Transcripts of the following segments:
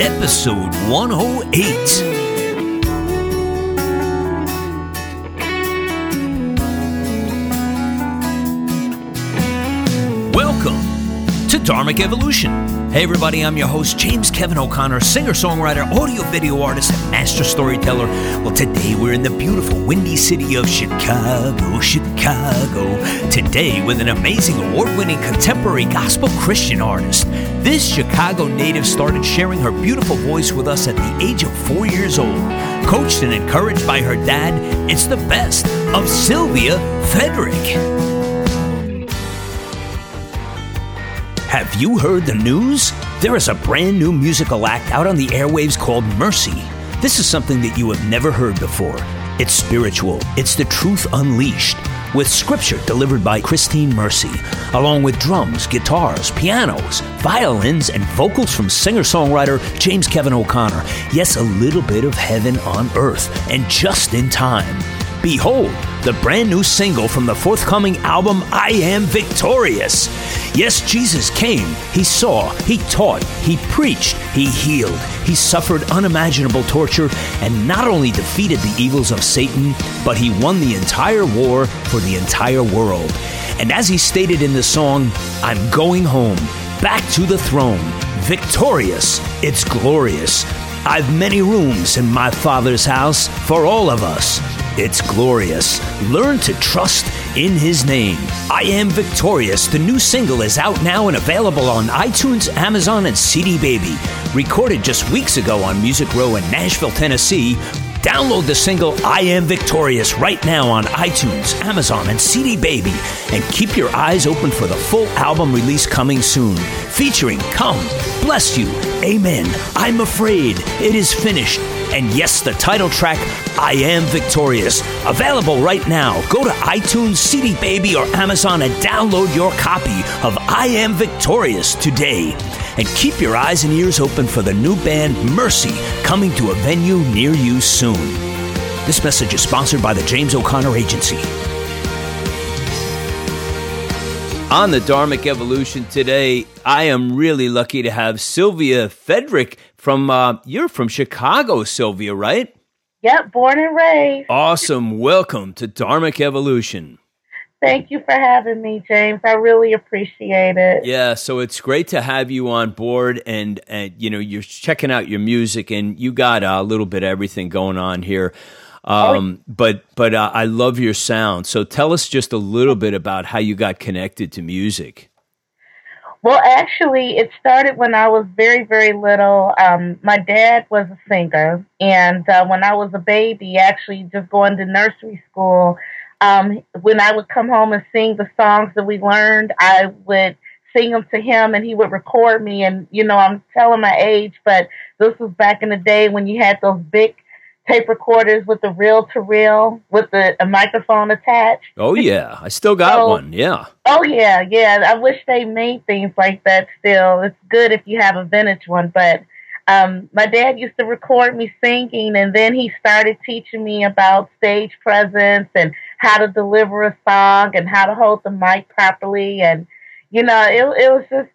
episode 108. Welcome to Dharmic Evolution. Hey, everybody, I'm your host, James Kevin O'Connor, singer songwriter, audio video artist, and master storyteller. Well, today we're in the beautiful windy city of Chicago, Chicago. Today, with an amazing award winning contemporary gospel Christian artist. This Chicago native started sharing her beautiful voice with us at the age of four years old. Coached and encouraged by her dad, it's the best of Sylvia Fedrick. Have you heard the news? There is a brand new musical act out on the airwaves called Mercy. This is something that you have never heard before. It's spiritual, it's the truth unleashed, with scripture delivered by Christine Mercy, along with drums, guitars, pianos, violins, and vocals from singer songwriter James Kevin O'Connor. Yes, a little bit of heaven on earth, and just in time. Behold, the brand new single from the forthcoming album, I Am Victorious. Yes, Jesus came, He saw, He taught, He preached, He healed, He suffered unimaginable torture, and not only defeated the evils of Satan, but He won the entire war for the entire world. And as He stated in the song, I'm going home, back to the throne, victorious, it's glorious. I've many rooms in my Father's house for all of us. It's glorious. Learn to trust in His name. I Am Victorious, the new single, is out now and available on iTunes, Amazon, and CD Baby. Recorded just weeks ago on Music Row in Nashville, Tennessee. Download the single I Am Victorious right now on iTunes, Amazon, and CD Baby. And keep your eyes open for the full album release coming soon. Featuring Come, Bless You, Amen, I'm Afraid, It Is Finished and yes, the title track, I Am Victorious. Available right now. Go to iTunes, CD Baby, or Amazon and download your copy of I Am Victorious today. And keep your eyes and ears open for the new band Mercy coming to a venue near you soon. This message is sponsored by the James O'Connor Agency. On the Dharmic Evolution today, I am really lucky to have Sylvia Fedrick from, uh, you're from Chicago, Sylvia, right? Yep, born and raised. Awesome. Welcome to Dharmic Evolution. Thank you for having me, James. I really appreciate it. Yeah, so it's great to have you on board, and, and you know you're checking out your music, and you got a little bit of everything going on here. Oh, um, but but uh, I love your sound. So tell us just a little bit about how you got connected to music. Well, actually, it started when I was very, very little. Um, my dad was a singer, and uh, when I was a baby, actually just going to nursery school, um, when I would come home and sing the songs that we learned, I would sing them to him, and he would record me. And you know, I'm telling my age, but this was back in the day when you had those big tape recorders with the reel to reel with the a microphone attached. Oh yeah, I still got so, one. Yeah. Oh yeah, yeah. I wish they made things like that still. It's good if you have a vintage one, but um, my dad used to record me singing, and then he started teaching me about stage presence and how to deliver a song and how to hold the mic properly. And you know, it it was just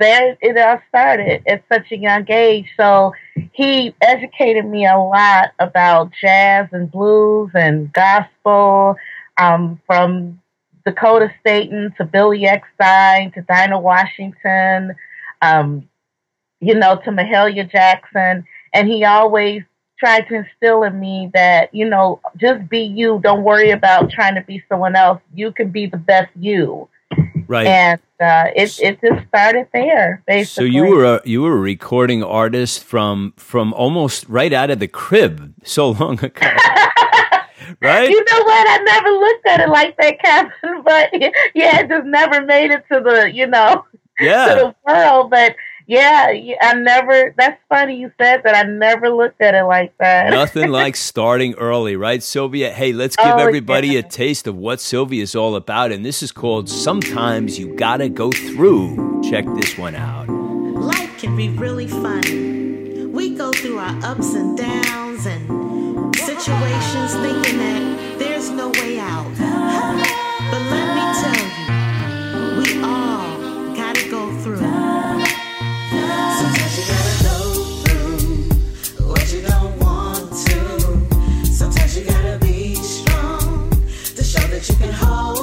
there it all started at such a young age. So he educated me a lot about jazz and blues and gospel, um, from Dakota Staton to Billy Eckstine to Dinah Washington, um, you know, to Mahalia Jackson. And he always tried to instill in me that, you know, just be you. Don't worry about trying to be someone else. You can be the best you. Right. And uh, it it just started there. Basically. So you were a, you were a recording artist from from almost right out of the crib so long ago. right? You know what? I never looked at it like that, Kevin. But yeah, it just never made it to the you know yeah. to the world. But yeah, I never. That's funny you said that. I never looked at it like that. Nothing like starting early, right, Sylvia? Hey, let's give oh, everybody yeah. a taste of what Sylvia is all about, and this is called "Sometimes You Gotta Go Through." Check this one out. Life can be really fun. We go through our ups and downs and situations, thinking that there's no way out. you can hold.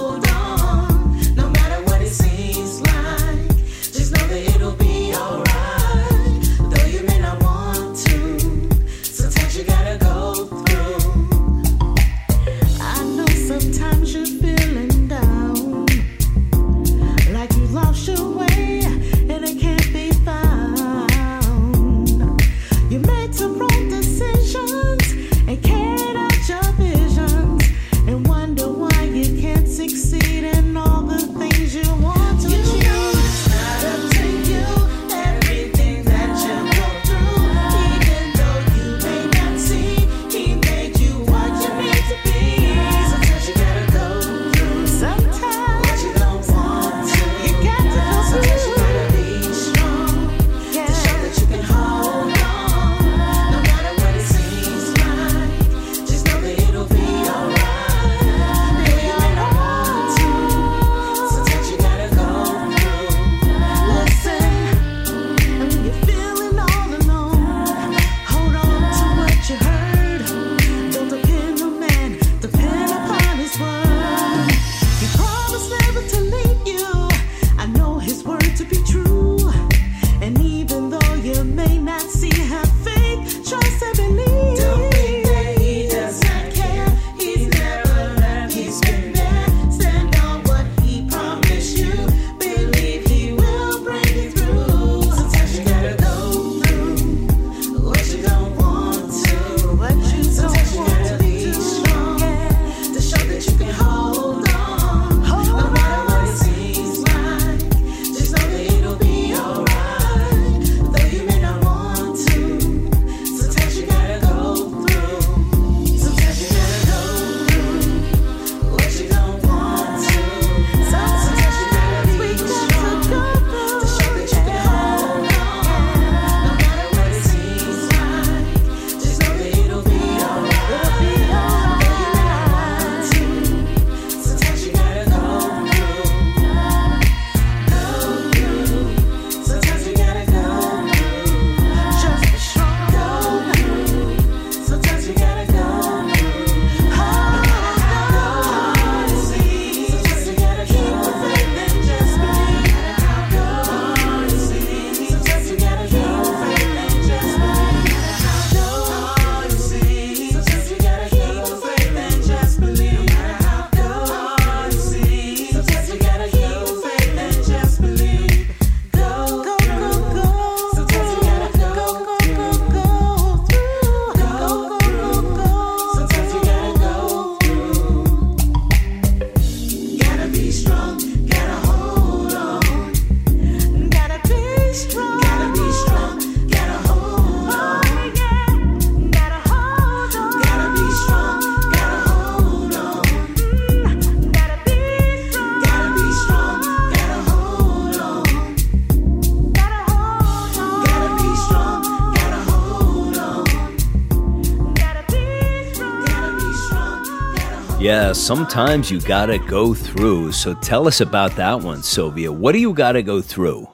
Sometimes you gotta go through. So tell us about that one, Sylvia. What do you gotta go through?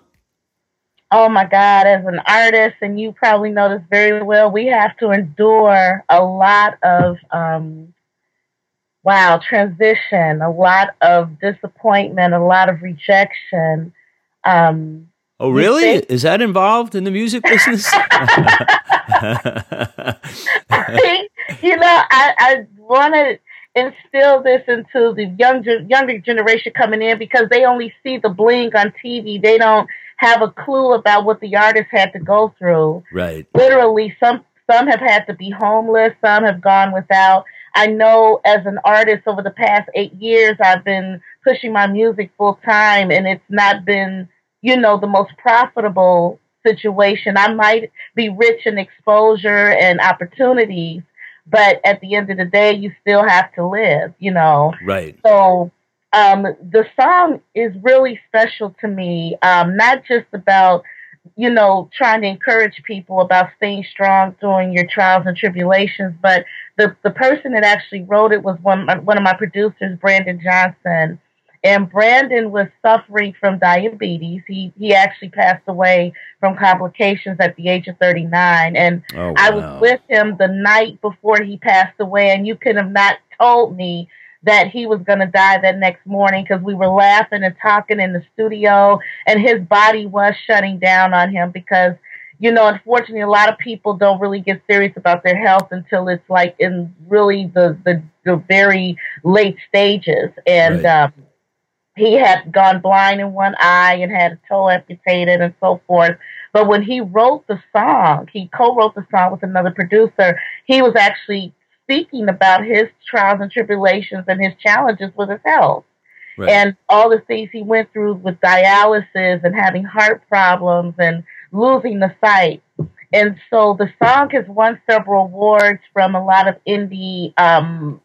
Oh my God, as an artist, and you probably know this very well, we have to endure a lot of, um, wow, transition, a lot of disappointment, a lot of rejection. Um, oh, really? Is that involved in the music business? you know, I, I want to instill this into the younger younger generation coming in because they only see the bling on TV. They don't have a clue about what the artist had to go through. Right. Literally, some some have had to be homeless. Some have gone without. I know as an artist over the past eight years, I've been pushing my music full time, and it's not been, you know, the most profitable situation. I might be rich in exposure and opportunities, but at the end of the day, you still have to live, you know. Right. So um, the song is really special to me, um, not just about you know trying to encourage people about staying strong during your trials and tribulations, but the the person that actually wrote it was one one of my producers, Brandon Johnson. And Brandon was suffering from diabetes. He he actually passed away from complications at the age of 39. And Oh, wow. I was with him the night before he passed away, and you could have not told me that he was going to die that next morning because we were laughing and talking in the studio, and his body was shutting down on him because. You know, unfortunately, a lot of people don't really get serious about their health until it's like in really the the, the very late stages. And Right. um, he had gone blind in one eye and had a toe amputated and so forth. But when he wrote the song, he co-wrote the song with another producer. He was actually speaking about his trials and tribulations and his challenges with his health Right. and all the things he went through with dialysis and having heart problems and losing the sight. And so the song has won several awards from a lot of indie um,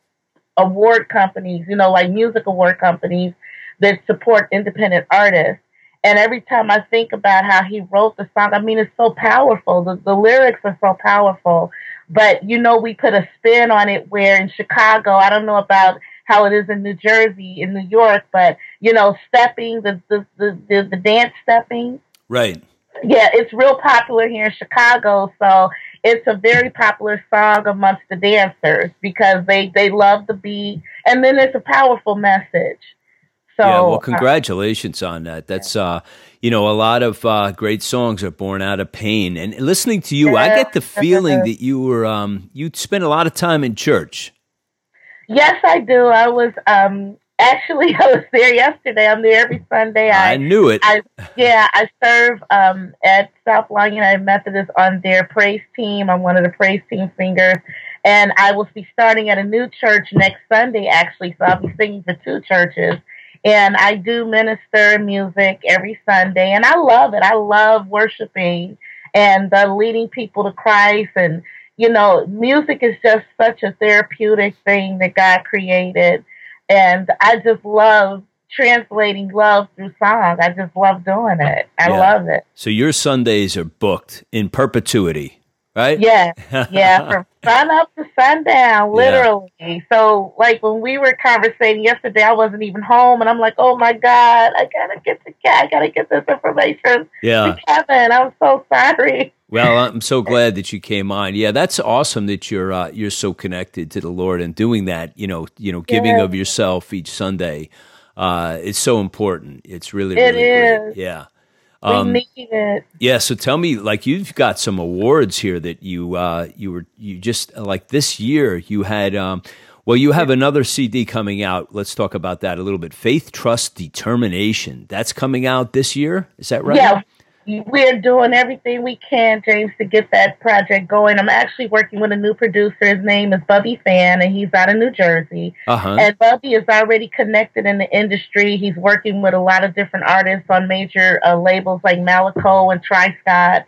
award companies, you know, like music award companies that support independent artists. And every time I think about how he wrote the song, I mean, it's so powerful. The, the lyrics are so powerful. But, you know, we put a spin on it where in Chicago, I don't know about how it is in New Jersey, in New York, but, you know, stepping, the, the, the, the, the dance stepping, right. yeah, it's real popular here in Chicago. So it's a very popular song amongst the dancers because they, they love the beat. And then it's a powerful message. So, yeah, well, uh, congratulations on that. That's uh, you know, a lot of uh, great songs are born out of pain. And listening to you, I get the feeling that you were um, you spent a lot of time in church. yes, I do. I was um, actually I was there yesterday. I'm there every Sunday. I, I, knew it. I yeah, I serve um, at South Lawn United Methodist on their praise team. I'm one of the praise team singers, and I will be starting at a new church next Sunday. Actually, so I'll be singing for two churches. And I do minister music every Sunday, and I love it. I love worshiping and uh, leading people to Christ. And you know, music is just such a therapeutic thing that God created, and I just love translating love through song. I just love doing it. I Yeah. love it. so your Sundays are booked in perpetuity, right? Yeah, yeah, sun up to sundown, literally. So, like when we were conversating yesterday, I wasn't even home, and I'm like, "Oh my God, I gotta get the I gotta get this information Yeah. to Kevin." I'm so sorry. Well, I'm so glad that you came on. Yeah, that's awesome that you're uh, you're so connected to the Lord and doing that. You know, you know, giving Yeah. of yourself each Sunday. Uh, it's so important. It's really, It really great. is. Yeah. We Um, need it. Yeah, so tell me, like you've got some awards here that you uh, you were you just like this year you had. Um, well, you have another CD coming out. Let's talk about that a little bit. Faith, trust, determination. That's coming out this year. Is that right? Yeah, we're doing everything we can, James, to get that project going. I'm actually working with a new producer. His name is Bubby Fan, and he's out of New Jersey. Uh huh. And Bubby is already connected in the industry. He's working with a lot of different artists on major uh, labels like Malaco and Tyscot.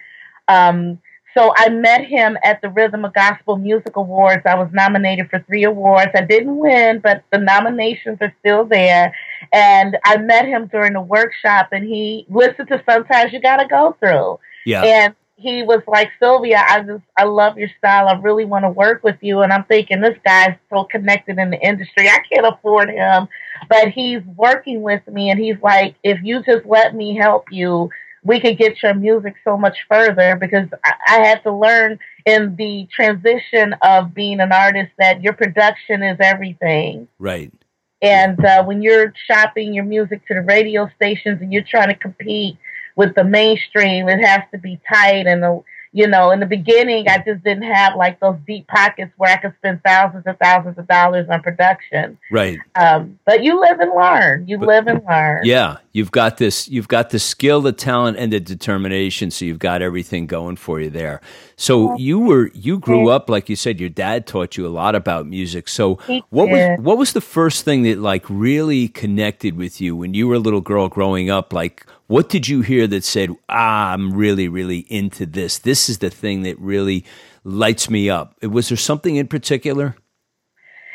Um, so I met him at the Rhythm of Gospel Music Awards. I was nominated for three awards. I didn't win, but the nominations are still there. And I met him during the workshop, and he listened to Sometimes You Gotta Go Through. Yeah. And he was like, Sylvia, I just, I love your style. I really want to work with you. And I'm thinking, this guy's so connected in the industry. I can't afford him. But he's working with me. And he's like, if you just let me help you, we could get your music so much further because I, I had to learn in the transition of being an artist that your production is everything. Right. And uh, when you're shopping your music to the radio stations and you're trying to compete with the mainstream, it has to be tight and the you know, in the beginning, I just didn't have like those deep pockets where I could spend thousands and thousands of dollars on production. Right. Um, but you live and learn. You but, live and learn. Yeah, you've got this. You've got the skill, the talent, and the determination. So you've got everything going for you there. So you were you grew up like you said. Your dad taught you a lot about music. So what was what was the first thing that like really connected with you when you were a little girl growing up? Like what did you hear that said, ah, I'm really, really into this? This is the thing that really lights me up. Was there something in particular?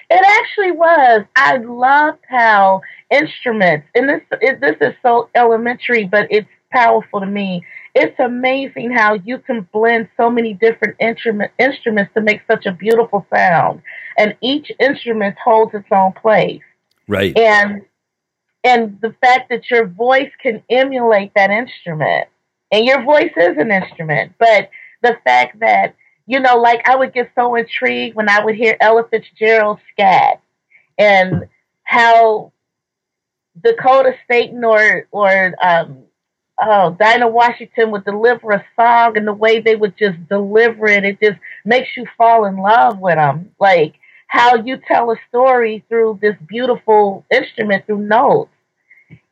It actually was. I loved how instruments, and this it, this is so elementary, but it's powerful to me. It's amazing how you can blend so many different instrument, instruments to make such a beautiful sound, and each instrument holds its own place. Right. And and the fact that your voice can emulate that instrument and your voice is an instrument but the fact that you know like i would get so intrigued when i would hear ella fitzgerald scat and how dakota staton or or um oh dinah washington would deliver a song and the way they would just deliver it it just makes you fall in love with them like how you tell a story through this beautiful instrument through notes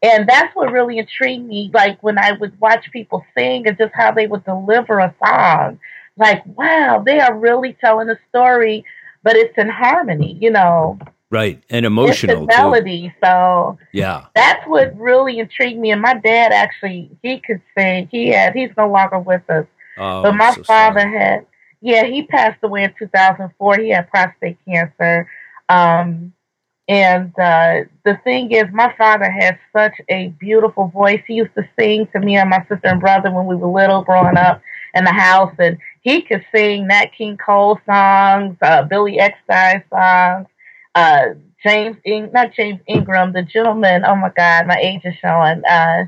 and that's what really intrigued me, like when I would watch people sing and just how they would deliver a song. Like, wow, they are really telling a story, but it's in harmony, you know. Right, and emotional melody. So yeah, that's what really intrigued me. And my dad actually, he could sing. He had, he's no longer with us, oh, but my so father sorry. had. Yeah, he passed away in 2004. He had prostate cancer. Um, and uh, the thing is, my father had such a beautiful voice. He used to sing to me and my sister and brother when we were little, growing up in the house, and he could sing Nat King Cole songs, uh, Billy Eckstine songs, uh, James, In- not James Ingram, the gentleman. Oh my God, my age is showing. Uh,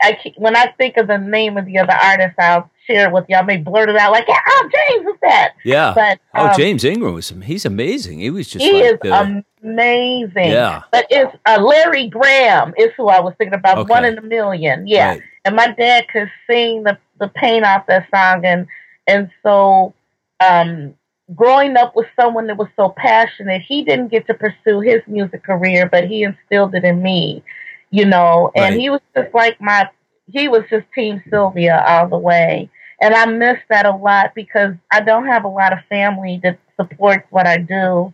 I when I think of the name of the other artist, I'll share it with you. I may blurt it out like, "Yeah, oh, James is that?" Yeah. But oh, um, oh, James Ingram was he's amazing. He was just he like is the, amazing. Yeah. But it's uh, Larry Graham is who I was thinking about. Okay. One in a million. Yeah. Right. And my dad could sing the the pain off that song, and and so um, growing up with someone that was so passionate, he didn't get to pursue his music career, but he instilled it in me. You know, and right. he was just like my he was just Team Sylvia all the way. And I miss that a lot because I don't have a lot of family that supports what I do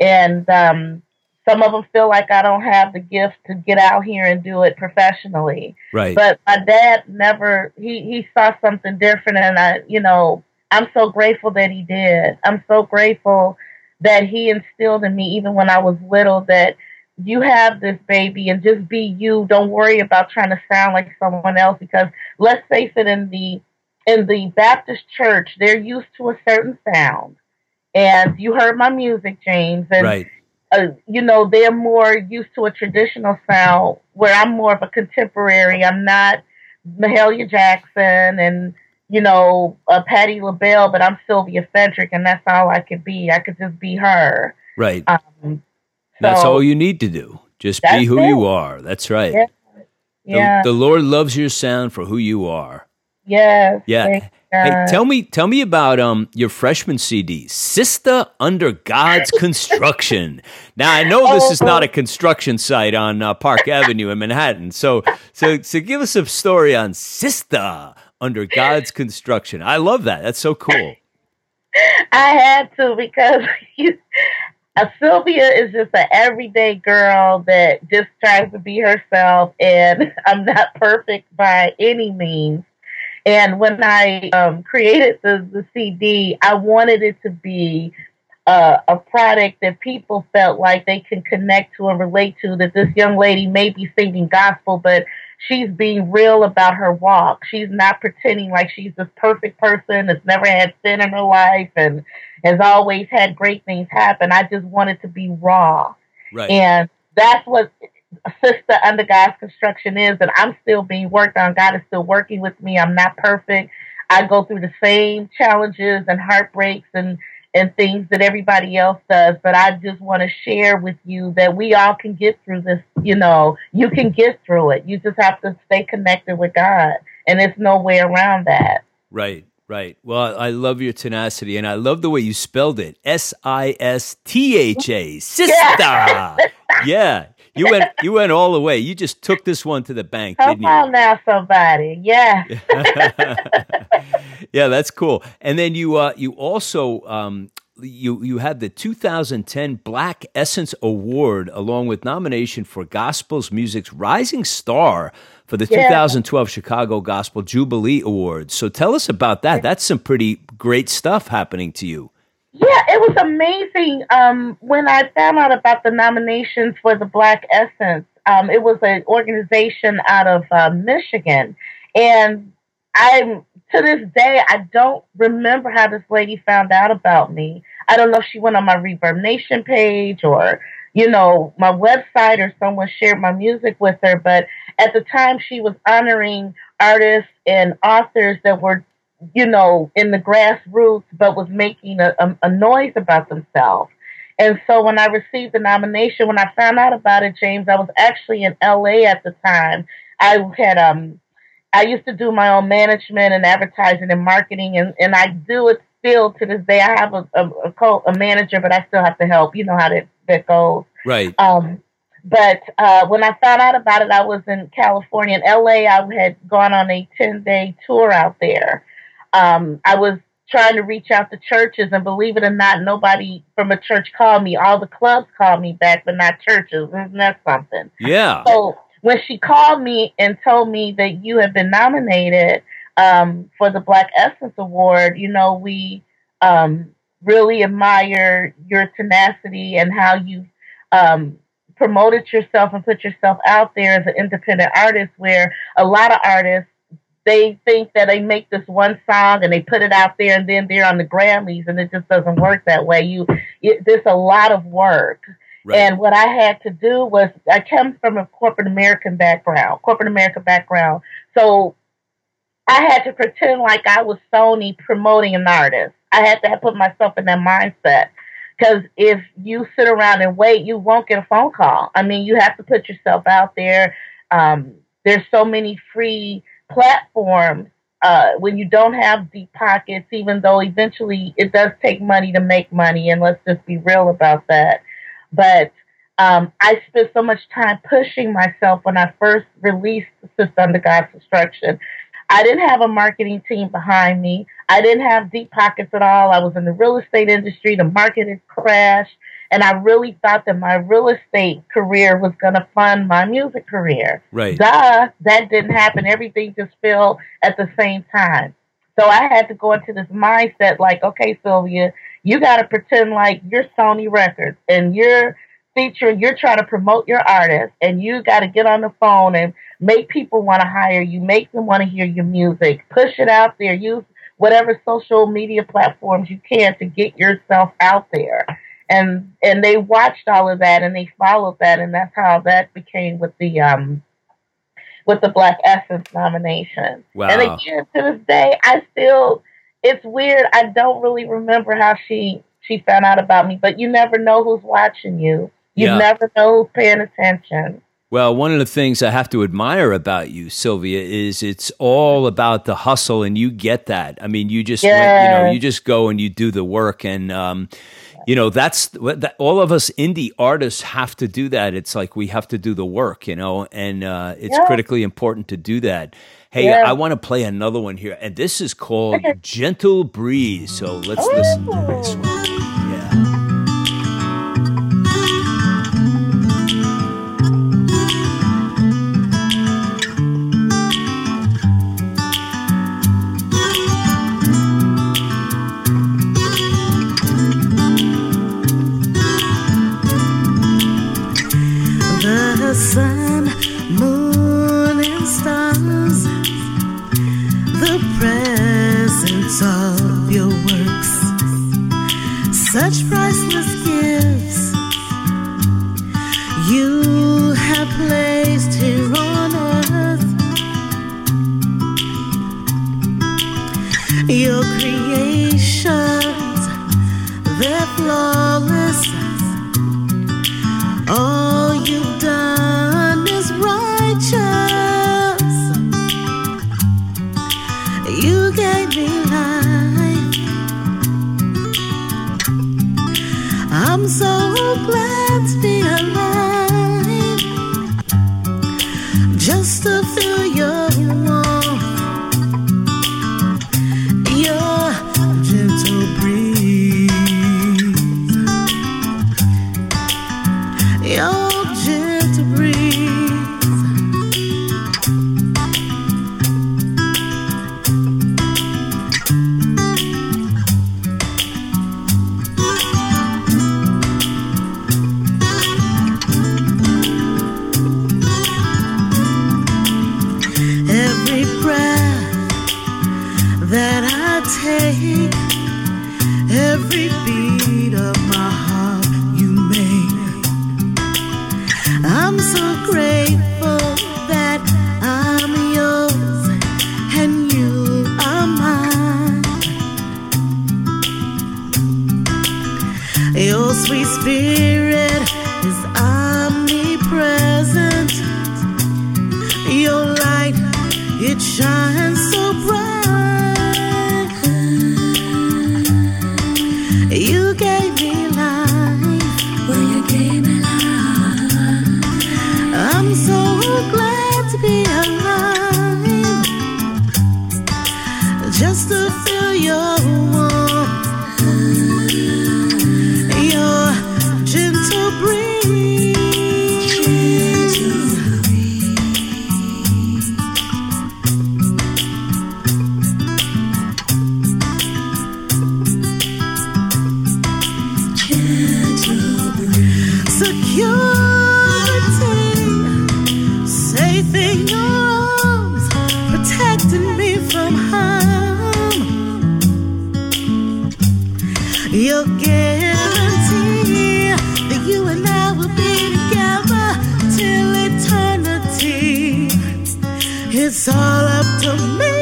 and um, some of them feel like I don't have the gift to get out here and do it professionally. Right. But my dad never he he saw something different, and I you know I'm so grateful that he did. I'm so grateful that he instilled in me even when I was little that you have this baby and just be you. Don't worry about trying to sound like someone else because let's face it, in the in the Baptist church, they're used to a certain sound and you heard my music, James, and right. uh, you know they're more used to a traditional sound, where I'm more of a contemporary. I'm not Mahalia Jackson and you know uh, Patti LaBelle, but I'm Sylvia Fedrick, and that's all I could be. I could just be her. Right. Um, so that's all you need to do. Just be who it. you are. That's right. Yeah. yeah. The, the Lord loves your sound for who you are. Yes. Yeah. Hey, tell me, tell me about um your freshman CD, Sister Under God's Construction. now I know this is not a construction site on uh, Park Avenue in Manhattan, so so so give us a story on Sister Under God's Construction. I love that. That's so cool. I had to because you, uh, Sylvia is just an everyday girl that just tries to be herself, and I'm not perfect by any means and when I um, created the, the CD, I wanted it to be uh, a product that people felt like they can connect to and relate to. That this young lady may be singing gospel, but she's being real about her walk. She's not pretending like she's this perfect person that's never had sin in her life and has always had great things happen. I just wanted to be raw. Right. And that's what sister under God's construction is. And I'm still being worked on. God is still working with me. I'm not perfect. I go through the same challenges and heartbreaks and and things that everybody else does. But I just want to share with you that we all can get through this. You know, you can get through it. You just have to stay connected with God, and there's no way around that. Right. Right. Well, I love your tenacity, and I love the way you spelled it: S I S T H A, sister. Yeah. yeah. You went. You went all the way. You just took this one to the bank. Come didn't you? on now, somebody. Yeah. yeah, that's cool. And then you. Uh, you also. Um, you you had the 2010 Black Essence Award along with nomination for Gospel's Music's Rising Star for the yeah. 2012 Chicago Gospel Jubilee Awards. So tell us about that. That's some pretty great stuff happening to you. Yeah, it was amazing. Um, when I found out about the nominations for the Black Essence, um, it was an organization out of uh, Michigan, and I'm to this day I don't remember how this lady found out about me. I don't know if she went on my ReverbNation page or you know my website or someone shared my music with her, but at the time she was honoring artists and authors that were you know, in the grassroots, but was making a, a, a noise about themselves. And so when I received the nomination, when I found out about it, James, I was actually in LA at the time. I had um I used to do my own management and advertising and marketing and, and I do it still to this day. I have a a, a, co- a manager, but I still have to help. You know how that, that goes. Right. Um but uh, when I found out about it, I was in California. In LA, I had gone on a 10 day tour out there um, I was trying to reach out to churches, and believe it or not, nobody from a church called me. All the clubs called me back, but not churches. Isn't that something? Yeah. So when she called me and told me that you had been nominated um, for the Black Essence Award, you know, we um, really admire your tenacity and how you um, promoted yourself and put yourself out there as an independent artist, where a lot of artists they think that they make this one song and they put it out there and then they're on the Grammys and it just doesn't work that way. You, it, there's a lot of work. Right. And what I had to do was I come from a corporate American background, corporate America background. So I had to pretend like I was Sony promoting an artist. I had to put myself in that mindset. Because if you sit around and wait, you won't get a phone call. I mean, you have to put yourself out there. Um, there's so many free platforms uh, when you don't have deep pockets, even though eventually it does take money to make money, and let's just be real about that. But um, I spent so much time pushing myself when I first released Sister Under God's Instruction. I didn't have a marketing team behind me. I didn't have deep pockets at all. I was in the real estate industry. The market had crashed. And I really thought that my real estate career was going to fund my music career. Right. Duh, that didn't happen. Everything just fell at the same time. So I had to go into this mindset like, okay, Sylvia, you got to pretend like you're Sony Records and you're featuring, you're trying to promote your artist and you got to get on the phone and make people want to hire you, make them want to hear your music, push it out there, use whatever social media platforms you can to get yourself out there and and they watched all of that and they followed that and that's how that became with the um with the Black Essence nomination. Wow. And again, to this day, I still it's weird. I don't really remember how she she found out about me, but you never know who's watching you. You yeah. never know who's paying attention. Well, one of the things I have to admire about you, Sylvia, is it's all about the hustle, and you get that. I mean, you just yeah. you know you just go and you do the work, and um, you know that's that all of us indie artists have to do that it's like we have to do the work you know and uh, it's yeah. critically important to do that hey yeah. i want to play another one here and this is called gentle breeze so let's Ooh. listen to this one I'm so glad to be It's all up to me.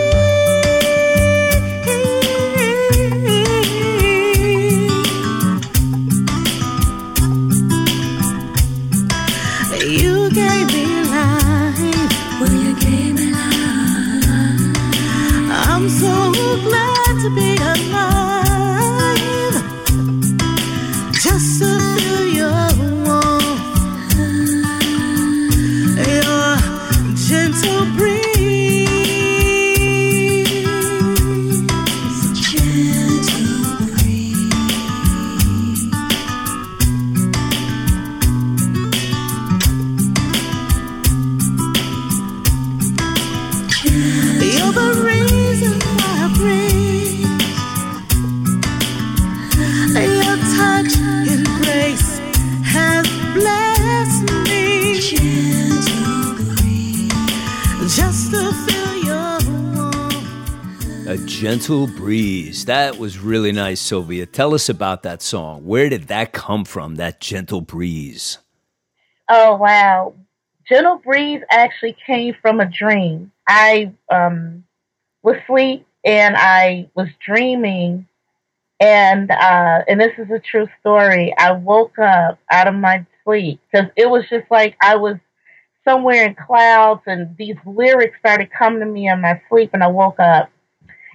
Gentle breeze. That was really nice, Sylvia. Tell us about that song. Where did that come from? That gentle breeze. Oh wow. Gentle Breeze actually came from a dream. I um was asleep and I was dreaming and uh and this is a true story. I woke up out of my sleep because it was just like I was somewhere in clouds and these lyrics started coming to me in my sleep and I woke up.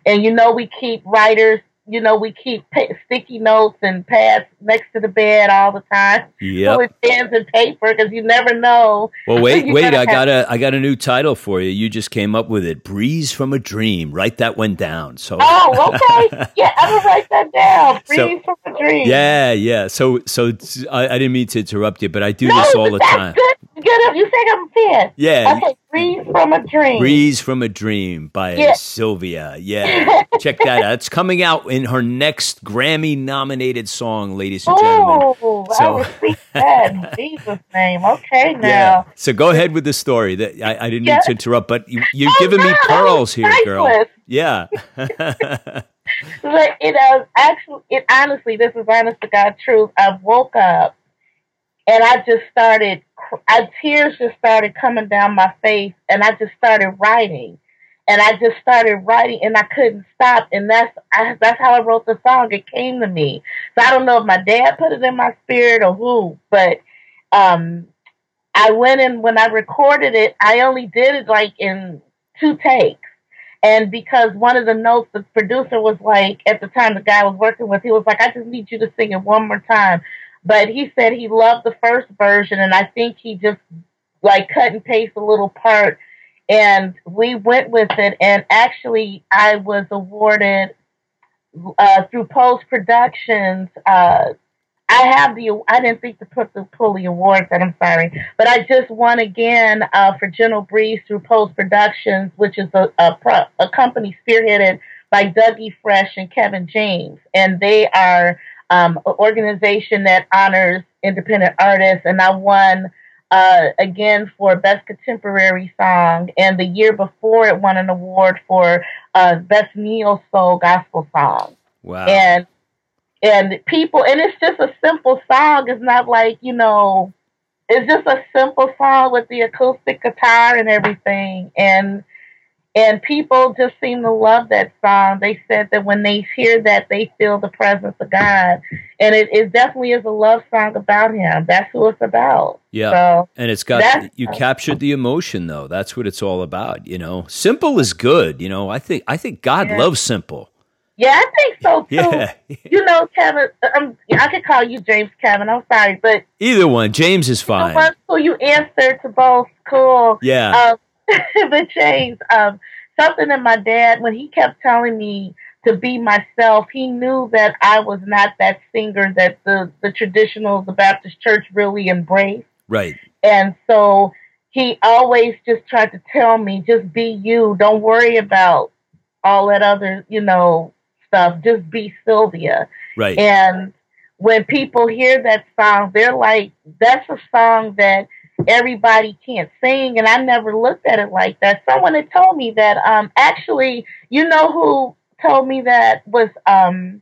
And you know we keep writers you know, we keep pa- sticky notes and pads next to the bed all the time. Yeah. With pens and paper because you never know. Well, wait, wait. I have- got a, I got a new title for you. You just came up with it. Breeze from a dream. Write that one down. So. Oh, okay. Yeah, I'm gonna write that down. So- Breeze from a dream. Yeah, yeah. So, so I, I didn't mean to interrupt you, but I do no, this all the that's time. good. Good. You say I'm pen. Yeah. Okay. Breeze from a dream. Breeze from a Dream by Yeah. Sylvia. Yeah. Check that out. It's coming out in her next Grammy nominated song, ladies and gentlemen. Oh, I So- speak that in Jesus' name. Okay, now. Yeah. So go ahead with the story. That I, I didn't Yeah. mean to interrupt, but you, you're Oh, giving me pearls here, girl. Yeah. but it was actually, it honestly, this is honest to God truth. I woke up and I just started, I, tears just started coming down my face, and I just started writing, and I just started writing, and I couldn't stop, and that's I, that's how I wrote the song. It came to me, so I don't know if my dad put it in my spirit or who, but um, I went and when I recorded it, I only did it like in two takes. And because one of the notes the producer was like, at the time the guy I was working with, he was like, I just need you to sing it one more time. But he said he loved the first version, and I think he just like cut and paste a little part. And we went with it. And actually, I was awarded uh, through post productions. Uh, I have the. I didn't think to put the pull the awards, and I'm sorry, but I just won again uh, for Gentle Breeze through Post Productions, which is a a, pro, a company spearheaded by Dougie Fresh and Kevin James, and they are um, an organization that honors independent artists. And I won uh, again for Best Contemporary Song, and the year before it won an award for uh, Best Neo Soul Gospel Song. Wow! And and people, and it's just a simple song. It's not like you know, it's just a simple song with the acoustic guitar and everything, and and people just seem to love that song. They said that when they hear that, they feel the presence of God. And it, it definitely is a love song about Him. That's who it's about. Yeah. So and it's got, you captured the emotion, though. That's what it's all about. You know, simple is good. You know, I think, I think God yeah. loves simple. Yeah, I think so too. Yeah. you know, Kevin, um, I could call you James Kevin. I'm sorry, but either one, James is fine. So you answer to both. Cool. Yeah. Um, the change. Um, something that my dad, when he kept telling me to be myself, he knew that I was not that singer that the, the traditional, the Baptist church really embraced. Right. And so he always just tried to tell me, just be you. Don't worry about all that other, you know, stuff. Just be Sylvia. Right. And when people hear that song, they're like, that's a song that everybody can't sing and I never looked at it like that. Someone had told me that um actually you know who told me that was um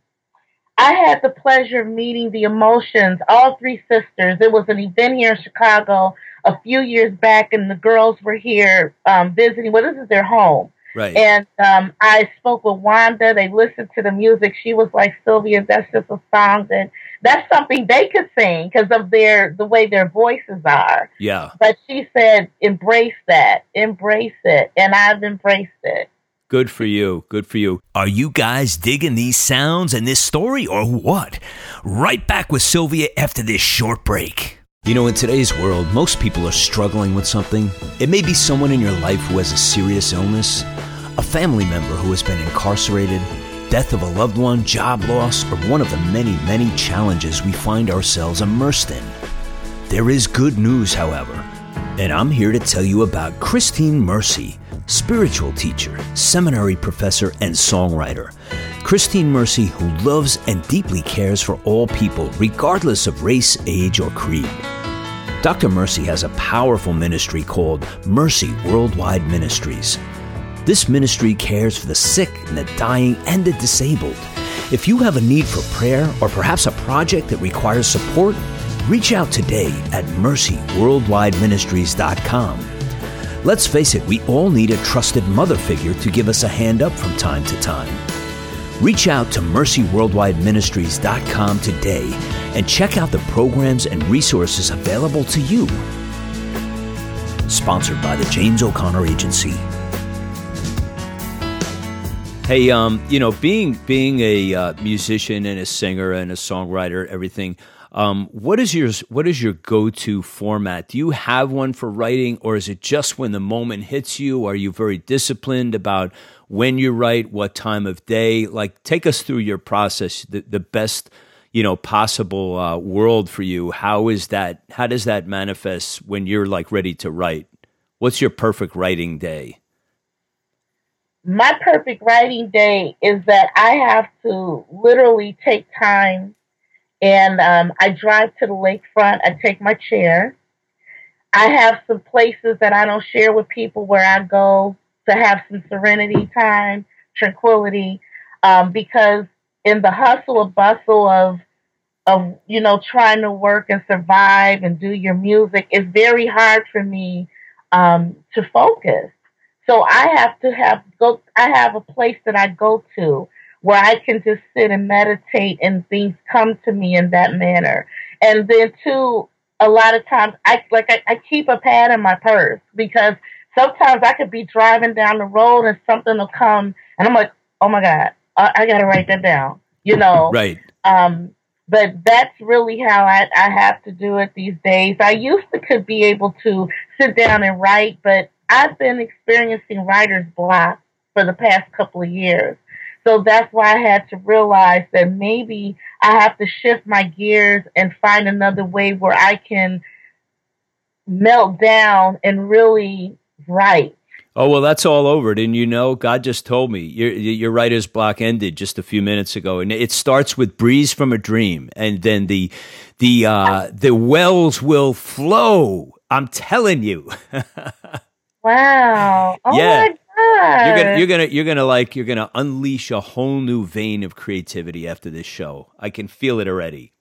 I had the pleasure of meeting the Emotions, all three sisters. It was an event here in Chicago a few years back and the girls were here um visiting well this is their home. Right. And um, I spoke with Wanda. They listened to the music. She was like, Sylvia, that's just a song that that's something they could sing because of their the way their voices are. Yeah. But she said, embrace that, embrace it, and I've embraced it. Good for you. Good for you. Are you guys digging these sounds and this story or what? Right back with Sylvia after this short break. You know, in today's world, most people are struggling with something. It may be someone in your life who has a serious illness a family member who has been incarcerated, death of a loved one, job loss, or one of the many, many challenges we find ourselves immersed in. There is good news, however, and I'm here to tell you about Christine Mercy, spiritual teacher, seminary professor, and songwriter. Christine Mercy, who loves and deeply cares for all people, regardless of race, age, or creed. Dr. Mercy has a powerful ministry called Mercy Worldwide Ministries. This ministry cares for the sick and the dying and the disabled. If you have a need for prayer or perhaps a project that requires support, reach out today at mercyworldwideministries.com. Let's face it, we all need a trusted mother figure to give us a hand up from time to time. Reach out to mercyworldwideministries.com today and check out the programs and resources available to you. Sponsored by the James O'Connor Agency. Hey, um, you know, being being a uh, musician and a singer and a songwriter, everything. Um, what is your what is your go to format? Do you have one for writing, or is it just when the moment hits you? Are you very disciplined about when you write, what time of day? Like, take us through your process, the, the best you know possible uh, world for you. How is that? How does that manifest when you're like ready to write? What's your perfect writing day? my perfect writing day is that I have to literally take time and um, I drive to the lakefront. I take my chair. I have some places that I don't share with people where I go to have some serenity time, tranquility. um, because in the hustle and bustle of of you know trying to work and survive and do your music, it's very hard for me um, to focus. So I have to have go. I have a place that I go to where I can just sit and meditate, and things come to me in that manner. And then too, a lot of times I like I, I keep a pad in my purse because sometimes I could be driving down the road and something will come, and I'm like, oh my god, I, I got to write that down. You know, right? Um, but that's really how I, I have to do it these days. I used to could be able to sit down and write, but I've been experiencing writer's block for the past couple of years. So that's why I had to realize that maybe I have to shift my gears and find another way where I can melt down and really write. Oh well, that's all over. Didn't you know? God just told me your your writer's block ended just a few minutes ago, and it starts with "Breeze from a Dream," and then the the uh, the wells will flow. I'm telling you. wow! Oh yeah. You're gonna, you're gonna, you're gonna like, you're gonna unleash a whole new vein of creativity after this show. I can feel it already.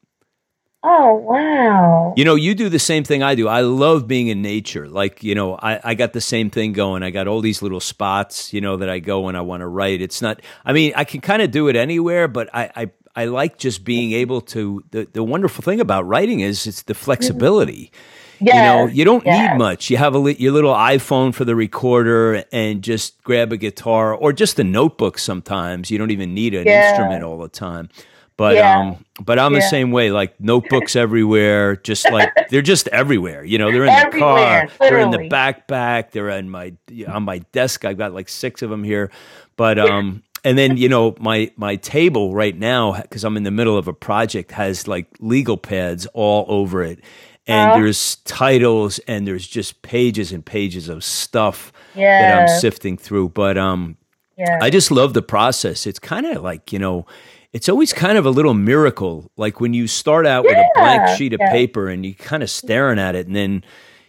Oh wow! You know, you do the same thing I do. I love being in nature. Like, you know, I, I got the same thing going. I got all these little spots, you know, that I go when I want to write. It's not. I mean, I can kind of do it anywhere, but I, I I like just being able to. The the wonderful thing about writing is it's the flexibility. Mm-hmm Yes, you know, you don't yes. need much. You have a your little iPhone for the recorder and just grab a guitar or just a notebook sometimes. You don't even need an yeah. instrument all the time. But yeah. um but I'm yeah. the same way like notebooks everywhere just like they're just everywhere. You know, they're in everywhere, the car, literally. they're in the backpack, they're in my on my desk. I've got like 6 of them here. But um and then you know my my table right now because i'm in the middle of a project has like legal pads all over it and uh, there's titles and there's just pages and pages of stuff yeah. that I'm sifting through. But um, yeah. I just love the process. It's kind of like you know, it's always kind of a little miracle. Like when you start out yeah. with a blank sheet of paper and you kind of staring at it, and then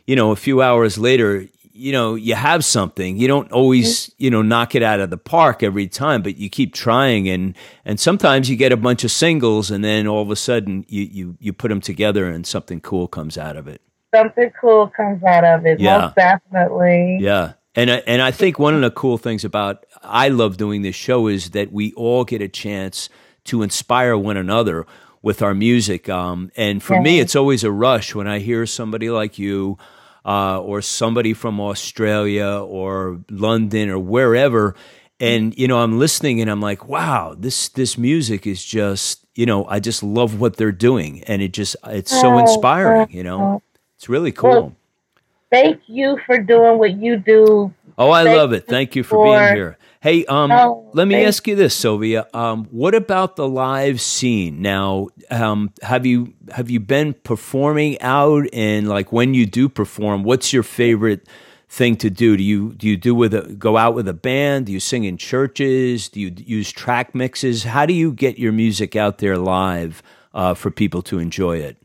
you know, a few hours later, you know you have something. You don't always you know knock it out of the park every time but you keep trying. And and sometimes you get a bunch of singles and then all of a sudden you you you put them together and something cool comes out of it. Something cool comes out of it yeah. most definitely. Yeah. And I, and I think one of the cool things about I love doing this show is that we all get a chance to inspire one another with our music. Um, and for yeah. me it's always a rush when I hear somebody like you uh, or somebody from Australia or London or wherever. And you know, I'm listening and I'm like, wow, this this music is just, you know, I just love what they're doing, and it just it's so oh, inspiring. You know, it's really cool. Well, thank you for doing what you do. Oh, I thank love it. Thank you for, for being here. Hey, um, oh, let me ask you this, Sylvia. Um, what about the live scene? Now, um, have you have you been performing out? And like, when you do perform, what's your favorite thing to do? Do you do you do with a go out with a band? Do you sing in churches? Do you use track mixes? How do you get your music out there live uh, for people to enjoy it?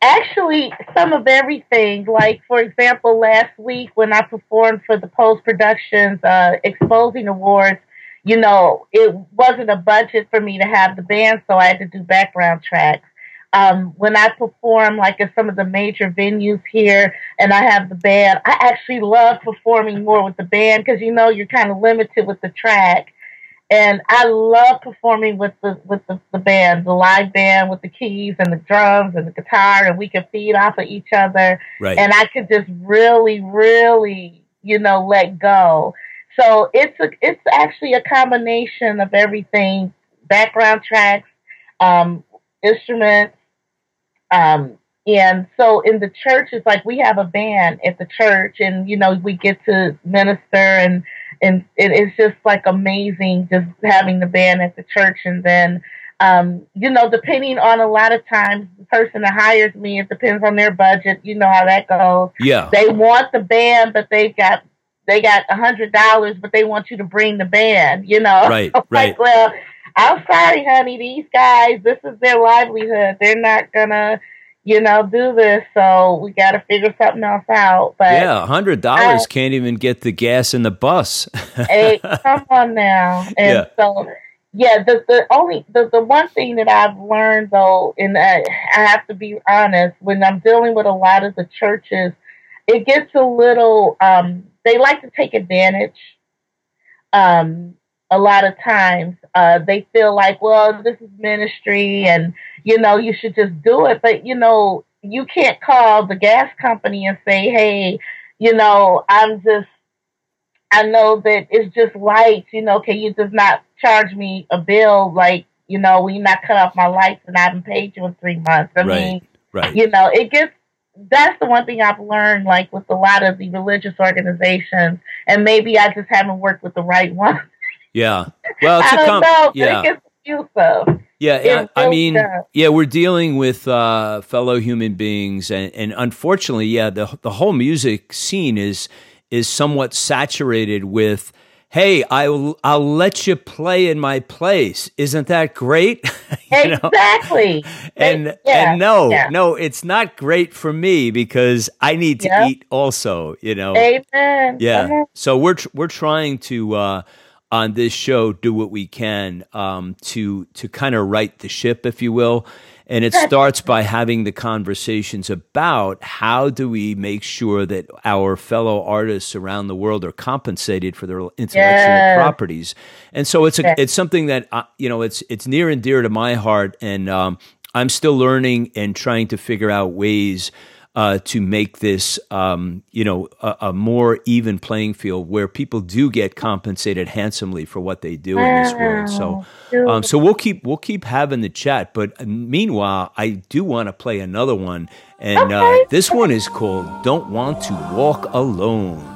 Actually, some of everything. Like, for example, last week when I performed for the Post Productions uh, Exposing Awards, you know, it wasn't a budget for me to have the band, so I had to do background tracks. Um, when I perform, like at some of the major venues here, and I have the band, I actually love performing more with the band because you know you're kind of limited with the track. And I love performing with the with the, the band, the live band with the keys and the drums and the guitar, and we can feed off of each other. Right. And I could just really, really, you know, let go. So it's a, it's actually a combination of everything: background tracks, um, instruments, um, and so in the church, it's like we have a band at the church, and you know we get to minister and and it is just like amazing just having the band at the church. And then um, you know depending on a lot of times the person that hires me it depends on their budget. You know how that goes. Yeah. They want the band but they've got they got a hundred dollars but they want you to bring the band you know? Right right. like, well i'm sorry honey. These guys this is their livelihood. They're not gonna you know, do this. So we got to figure something else out. But yeah, a hundred dollars can't even get the gas in the bus. hey, come on now. And yeah. so, yeah, the the only the, the one thing that I've learned though, and I, I have to be honest, when I'm dealing with a lot of the churches, it gets a little um, they like to take advantage. Um, a lot of times uh, they feel like, well, this is ministry, and you know, you should just do it. But you know, you can't call the gas company and say, hey, you know, I'm just I know that it's just lights, you know, can you just not charge me a bill like, you know, when you not cut off my lights and I haven't paid you in three months. I Right, mean, right. you know, it gets that's the one thing I've learned like with a lot of the religious organizations and maybe I just haven't worked with the right one. Yeah. Well, it's I a don't com- know, yeah. it gets abusive. Yeah, I, I mean, yeah, we're dealing with uh, fellow human beings, and, and unfortunately, yeah, the the whole music scene is is somewhat saturated with, "Hey, I'll I'll let you play in my place. Isn't that great?" Exactly. And Yeah, and no, yeah. no, it's not great for me because I need to Yep. eat also. You know, Amen. yeah. Amen. So we're tr- we're trying to uh, on this show do what we can um, to to kind of right the ship, if you will. And it starts by having the conversations about how do we make sure that our fellow artists around the world are compensated for their intellectual Yes. properties. And so it's a, it's something that uh, you know it's it's near and dear to my heart, and um, I'm still learning and trying to figure out ways uh, to make this, um, you know, a, a more even playing field where people do get compensated handsomely for what they do in this world. So, um, so we'll keep we'll keep having the chat. But uh, meanwhile, I do want to play another one, and uh, this one is called "Don't Want to Walk Alone."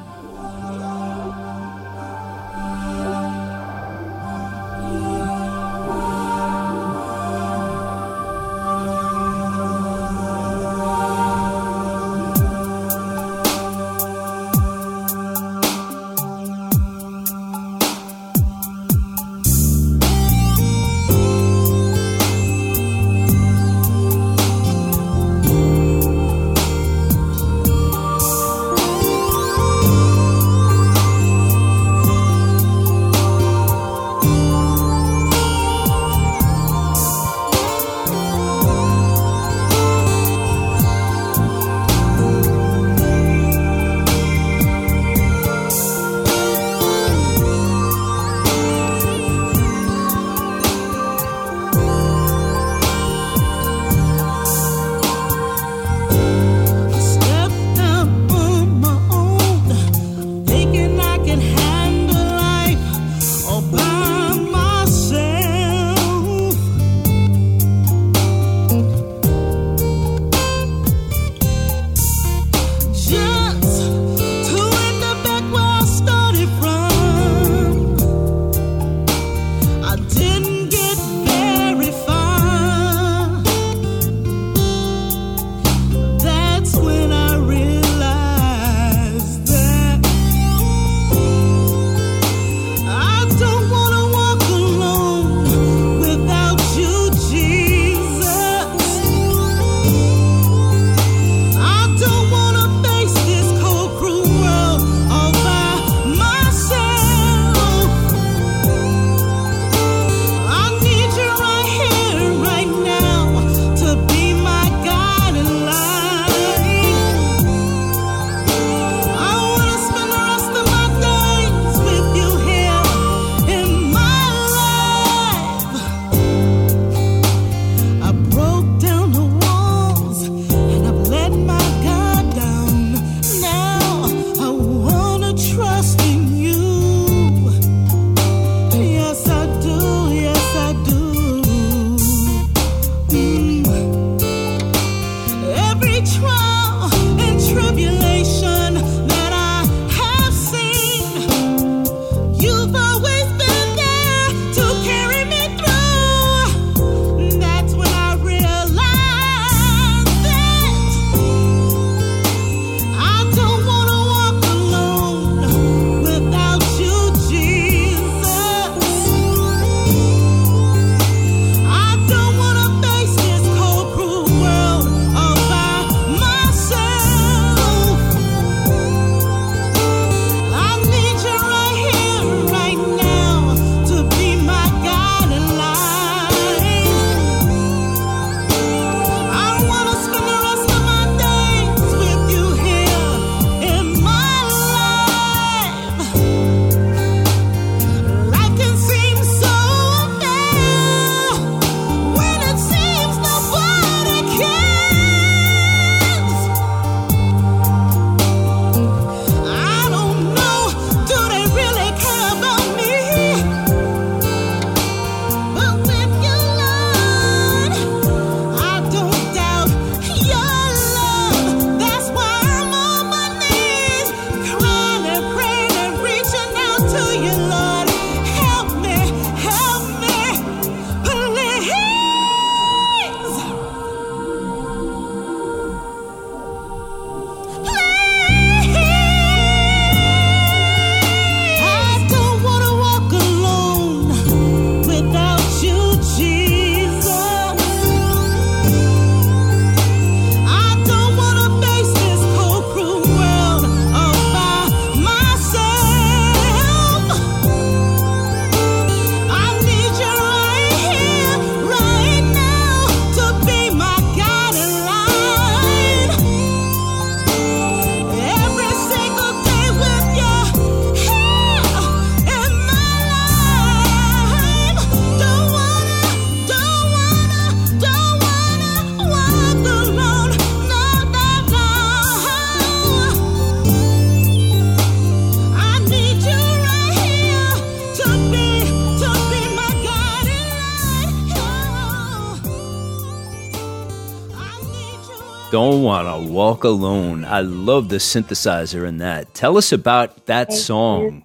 Walk Alone. I love the synthesizer in that. Tell us about that song,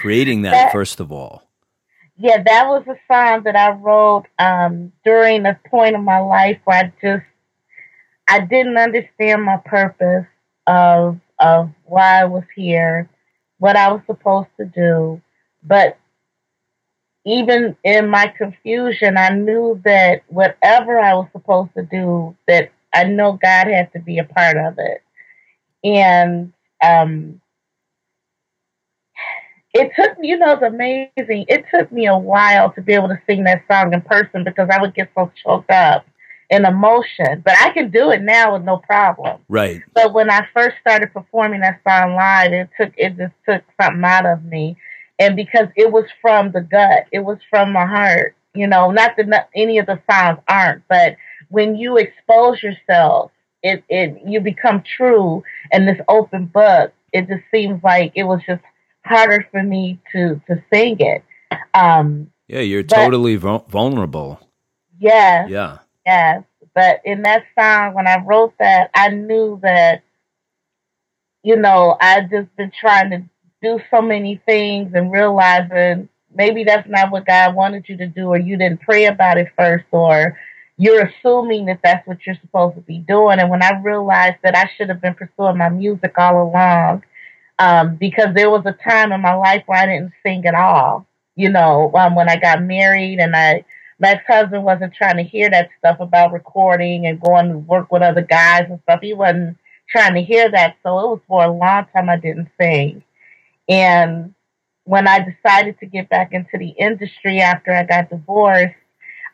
creating that, That- first of all. Yeah, that was a song that I wrote um, during a point of my life where I just I didn't understand my purpose of of why I was here, what I was supposed to do. But even in my confusion, I knew that whatever I was supposed to do, that I know God has to be a part of it. And um, it took me, you know, it's amazing. It took me a while to be able to sing that song in person because I would get so choked up in emotion. But I can do it now with no problem. Right. But when I first started performing that song live, it took it just took something out of me, and because it was from the gut, it was from my heart. You know, not that any of the songs aren't, but when you expose yourself, it it you become true, and this open book. It just seems like it was just harder for me to to sing it. Um, Yeah, you're But- totally vul- vulnerable. yes, Yeah. Yes, but in that song, when I wrote that, I knew that, you know, I'd just been trying to do so many things and realizing maybe that's not what God wanted you to do, or you didn't pray about it first, or you're assuming that that's what you're supposed to be doing. And when I realized that I should have been pursuing my music all along, um, because there was a time in my life where I didn't sing at all. You know, um, when I got married and I my ex-husband wasn't trying to hear that stuff about recording and going to work with other guys and stuff. He wasn't trying to hear that. So it was for a long time I didn't sing. And when I decided to get back into the industry after I got divorced,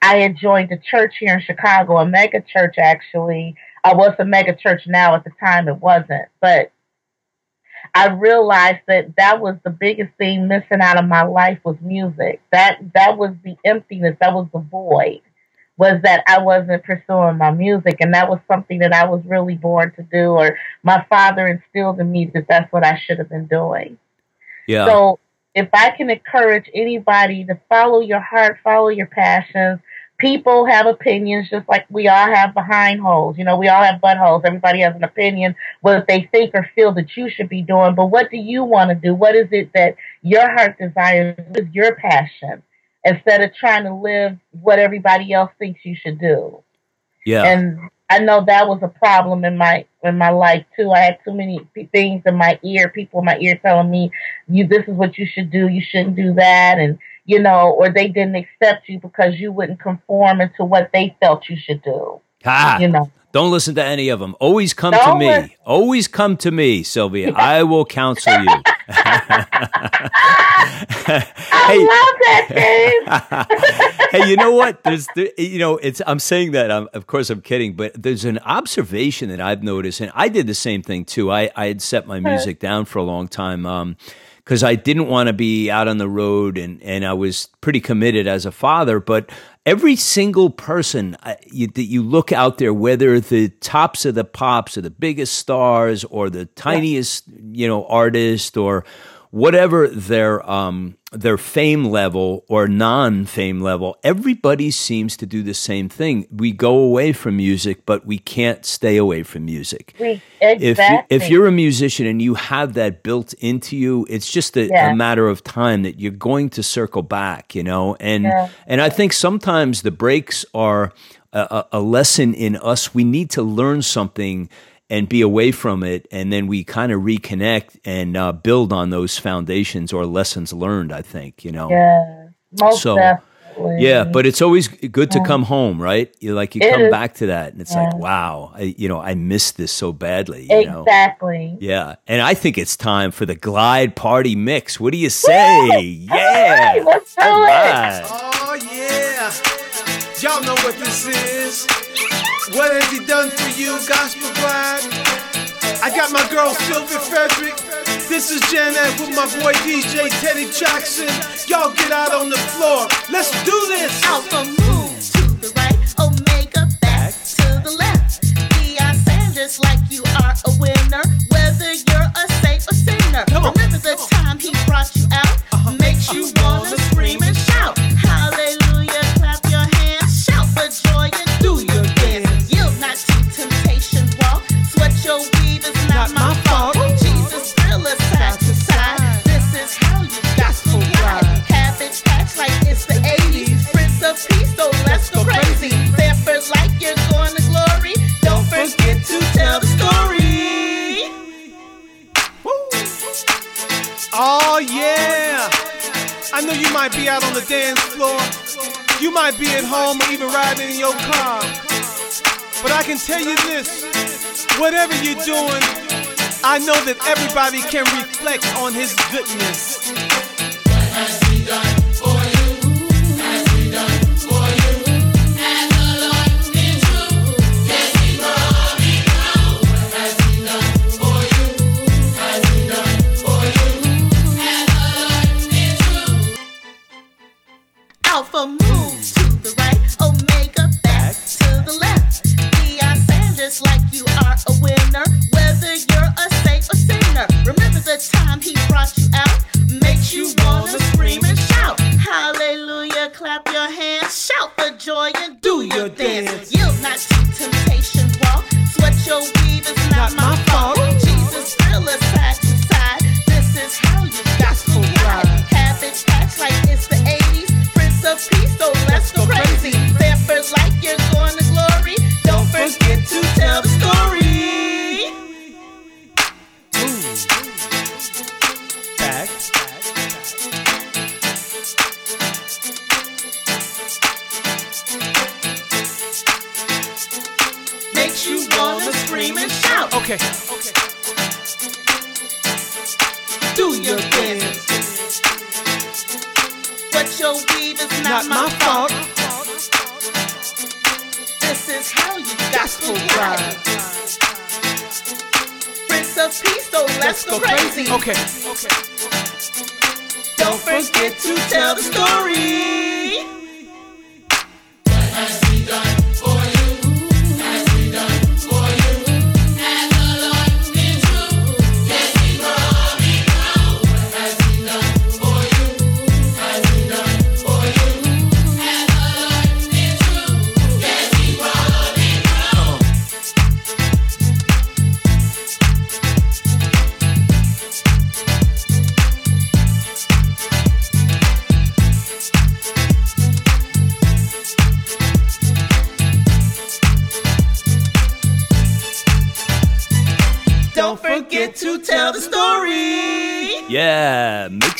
I had joined a church here in Chicago, a mega church actually. I was a mega church now at the time it wasn't, but I realized that that was the biggest thing missing out of my life was music. That that was the emptiness. That was the void. Was that I wasn't pursuing my music, and that was something that I was really born to do, or my father instilled in me that that's what I should have been doing. Yeah. So if I can encourage anybody to follow your heart, follow your passions. People have opinions just like we all have behind holes. You know, we all have buttholes. Everybody has an opinion what they think or feel that you should be doing. But what do you want to do? What is it that your heart desires? What is your passion? Instead of trying to live what everybody else thinks you should do. yeah. And I know that was a problem in my in my life too. I had too many p- things in my ear, people in my ear telling me, "You, this is what you should do. You shouldn't do that," and you know, or they didn't accept you because you wouldn't conform into what they felt you should do. ha! You know, Don't listen to any of them. Always come to Don't me. listen. Always come to me, Sylvia. I will counsel you. I love that, Dave. hey, you know what? There's, there, you know, it's. I'm saying that. I'm, of course, I'm kidding, but there's an observation that I've noticed, and I did the same thing too. I, I had set my music down for a long time. Um, because I didn't want to be out on the road and, and I was pretty committed as a father. But every single person uh, you, that you look out there, whether the tops of the pops or the biggest stars or the tiniest, you know, artist or whatever their um, their fame level or non fame level, everybody seems to do the same thing. We go away from music, but we can't stay away from music We, if you, exactly. if you're a musician and you have that built into you, it's just a, Yeah. a matter of time that you're going to circle back, you know. And Yeah. and I think sometimes the breaks are a a lesson in us. We need to learn something and be away from it, and then we kind of reconnect and uh, build on those foundations or lessons learned. I think you know. yeah, most So, definitely. Yeah, but it's always good to come home, right? You like you It come is. back to that, and it's like, wow, I, you know, I missed this so badly. You know? exactly. Yeah, and I think it's time for the Glide Party Mix. What do you say? All Yeah, right, let's do All it. right. Oh yeah, y'all know what this is. What has he done for you, Gospel Glide? I got my girl Sylvia Fedrick. This is Janet with my boy DJ Teddy Jackson. Y'all get out on the floor. Let's do this. Alpha move to the right, Omega back to the left. Deion Sanders like you are a winner, whether you're a saint or sinner. Tell you this whatever you're doing, I know that everybody can reflect on his goodness. Your weave is not, Not my fault. fault. This is how you gospel ride. Prince of Peace, so let's, go crazy. Okay, okay. Don't forget to tell the story.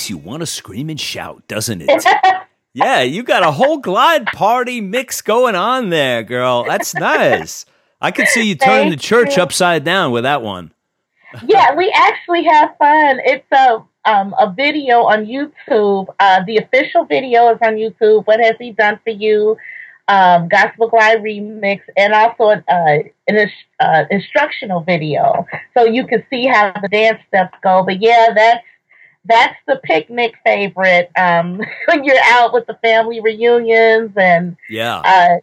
Makes you want to scream and shout, doesn't it? yeah, you got a whole glide party mix going on there, girl. That's nice. I could see you turning the church you. upside down with that one. yeah, we actually have fun. It's a um, a video on YouTube. Uh, the official video is on YouTube. What has he done for you? Um, Gospel Glide remix, and also an, uh, an uh, instructional video, so you can see how the dance steps go. But yeah, that's that's the picnic favorite um, when you're out with the family reunions and Yeah. uh,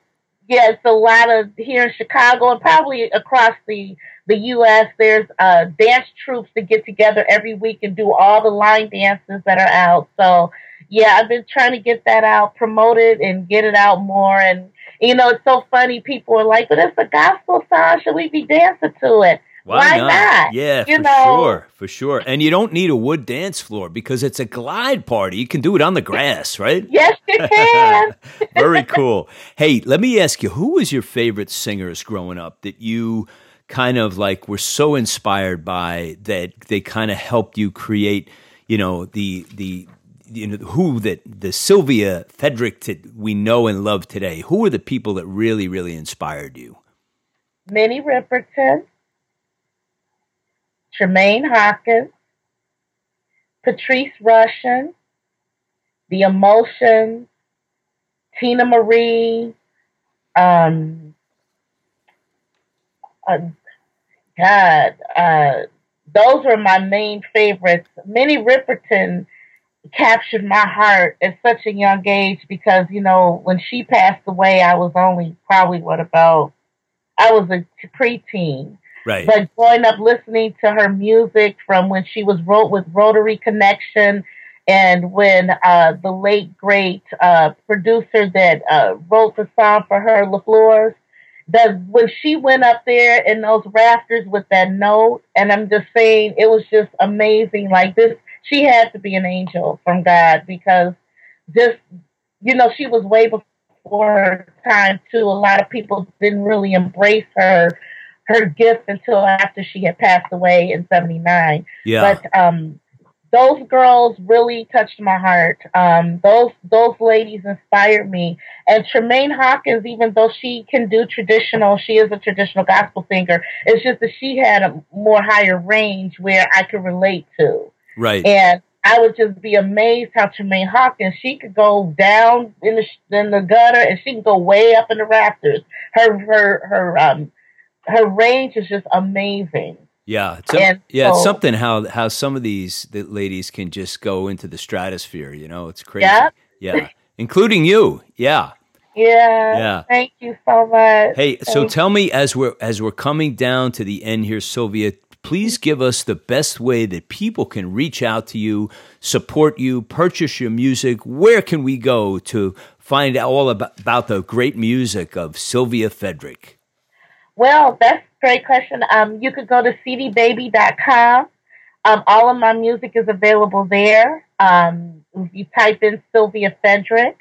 yeah, it's a lot of here in Chicago and probably across the the U.S. There's uh, dance troupes that get together every week and do all the line dances that are out. So yeah, I've been trying to get that out, promote it, and get it out more. And you know, it's so funny. People are like, "But it's a gospel song. Should we be dancing to it?" Why not? Yeah, You for know? sure, for sure. And you don't need a wood dance floor because it's a glide party. You can do it on the grass, right? Yes, you can. Very cool. Hey, let me ask you, who was your favorite singers growing up that you kind of like were so inspired by that they kind of helped you create, you know, the the you know who that the Sylvia Fedrick that we know and love today. Who are the people that really really inspired you? Minnie Riperton, Tramaine Hawkins, Patrice Rushen, The Emotions, Teena Marie, um, uh, God, uh, those were my main favorites. Minnie Riperton captured my heart at such a young age because, you know, when she passed away, I was only probably, what, about I was a preteen. Right. But growing up listening to her music from when she was wrote with Rotary Connection and when uh, the late great uh, producer that uh, wrote the song for her, Les Fleurs, that when she went up there in those rafters with that note, and I'm just saying it was just amazing. Like this, she had to be an angel from God because just you know she was way before her time too. A lot of people didn't really embrace her her gift until after she had passed away in '79. yeah. But um, those girls really touched my heart. Um, those those ladies inspired me. And Tramaine Hawkins, even though she can do traditional, she is a traditional gospel singer. It's just that she had a more higher range where I could relate to. Right. And I would just be amazed how Tramaine Hawkins she could go down in the in the gutter and she can go way up in the rafters. Her her her um her range is just amazing. Yeah, it's a, yeah, it's something how how some of these the ladies can just go into the stratosphere. You know, it's crazy. Yeah, yeah, including you. Yeah. Yeah. Yeah. Thank you so much. Hey, so tell me as we're as we're coming down to the end here, Sylvia, please give us the best way that people can reach out to you, support you, purchase your music. Where can we go to find out all about, about the great music of Sylvia Fedrick? Well, that's a great question. Um, you could go to cdbaby.com. Um, all of my music is available there. Um, if you type in Sylvia Fedrick,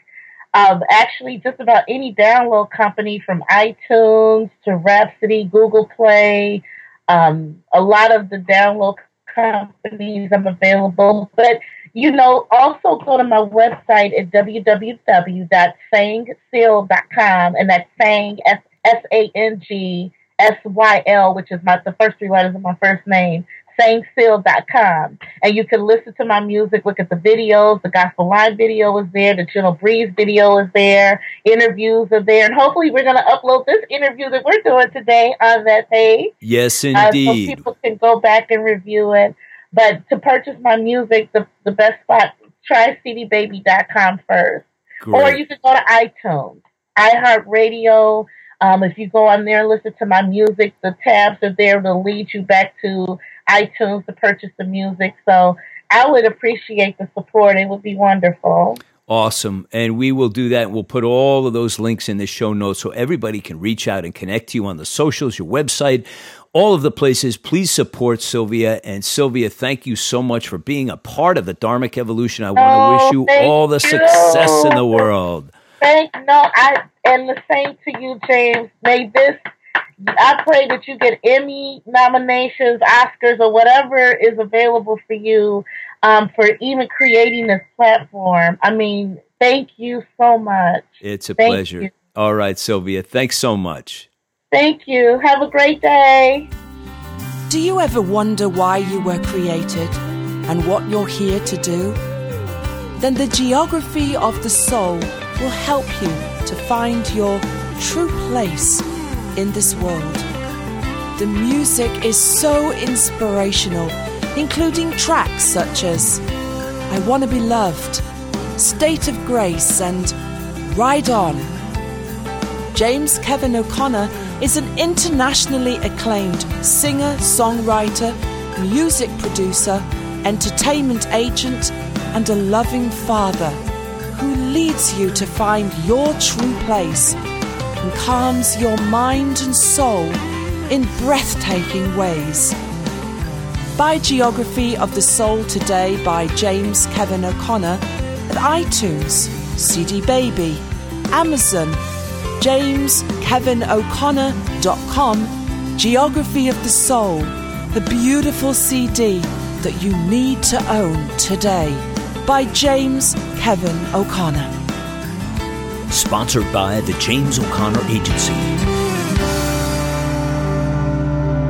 um, actually, just about any download company from iTunes to Rhapsody, Google Play, um, a lot of the download companies I'm available. But you know, also go to my website at www.sangsyl.com, and that's Sang S S A N G S Y L, which is my the first three letters of my first name, sangsyl.com. And you can listen to my music, look at the videos. The Gospel Line video is there, the Gentle Breeze video is there, interviews are there, and hopefully we're going to upload this interview that we're doing today on that page. Yes, indeed. Uh, so people can go back and review it. But to purchase my music, the, the best spot, try cdbaby.com first. Great. Or you can go to iTunes, iHeartRadio. Um, if you go on there and listen to my music, the tabs are there to lead you back to iTunes to purchase the music. So I would appreciate the support. It would be wonderful. Awesome. And we will do that. We'll put all of those links in the show notes so everybody can reach out and connect to you on the socials, your website, all of the places. Please support Sylvia. And Sylvia, thank you so much for being a part of the Dharmic evolution. I want to Oh, wish you all the you. success in the world. Thank no, I and the same to you, James. May this I pray that you get Emmy nominations, Oscars, or whatever is available for you um, for even creating this platform. I mean, thank you so much. It's a Thank pleasure. you. All right, Sylvia. Thanks so much. Thank you. Have a great day. Do you ever wonder why you were created and what you're here to do? Then the geography of the soul will help you to find your true place in this world. The music is so inspirational, including tracks such as I Want to Be Loved, State of Grace, and Ride On. James Kevin O'Connor is an internationally acclaimed singer, songwriter, music producer, entertainment agent, and a loving father who leads you to find your true place and calms your mind and soul in breathtaking ways. Buy Geography of the Soul today by James Kevin O'Connor at iTunes, CD Baby, Amazon, jameskevinoconnor.com, Geography of the Soul, the beautiful CD that you need to own today by James Kevin O'Connor. Sponsored by the James O'Connor Agency.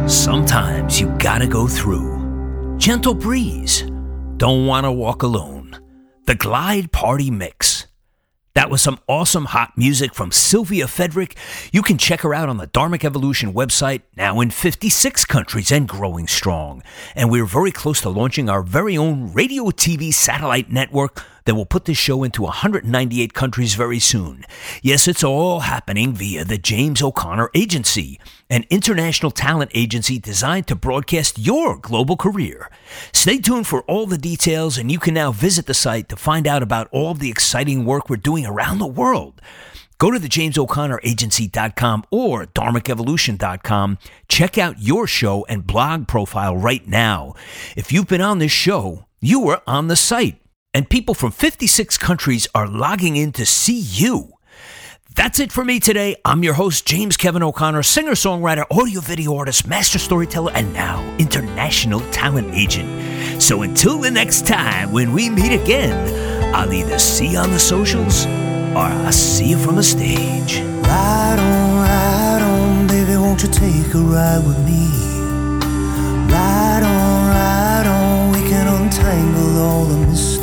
Sometimes you gotta go through. Gentle breeze. Don't wanna walk alone. The Glide Party Mix. That was some awesome hot music from Sylvia Fedrick. You can check her out on the Dharmic Evolution website, now in 56 countries and growing strong. And we're very close to launching our very own radio TV satellite network that will put this show into 198 countries very soon. Yes, it's all happening via the James O'Connor Agency, an international talent agency designed to broadcast your global career. Stay tuned for all the details, and you can now visit the site to find out about all the exciting work we're doing around the world. Go to the James O'Connor JamesO'ConnorAgency.com or DharmicEvolution.com. Check out your show and blog profile right now. If you've been on this show, you were on the site, and people from 56 countries are logging in to see you. That's it for me today. I'm your host, James Kevin O'Connor, singer songwriter, audio video artist, master storyteller, and now international talent agent. So until the next time when we meet again, I'll either see you on the socials or I'll see you from the stage. Ride on, ride on, baby, won't you take a ride with me? Ride on, ride on, we can untangle all the.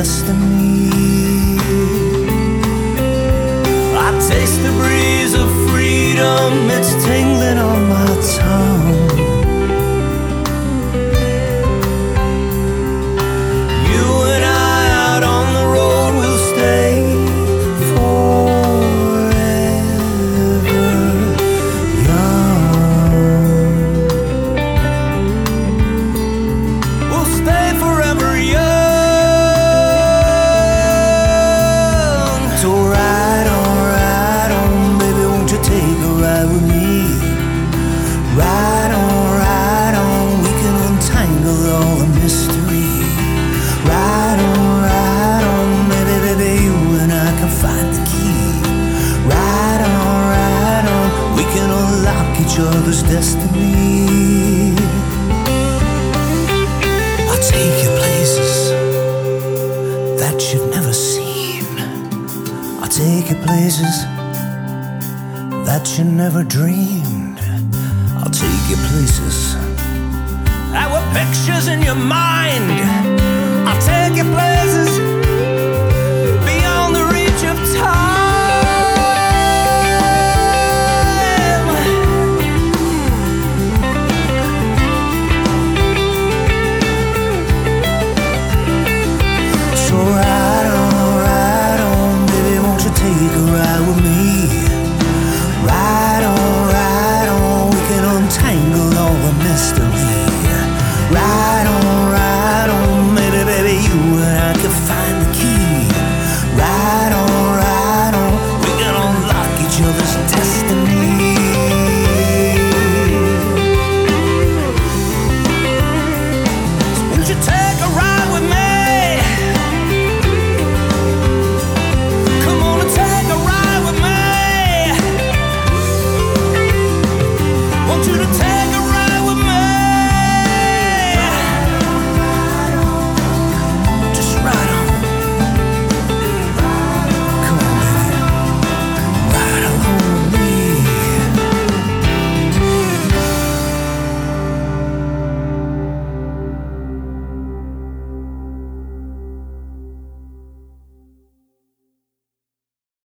destiny.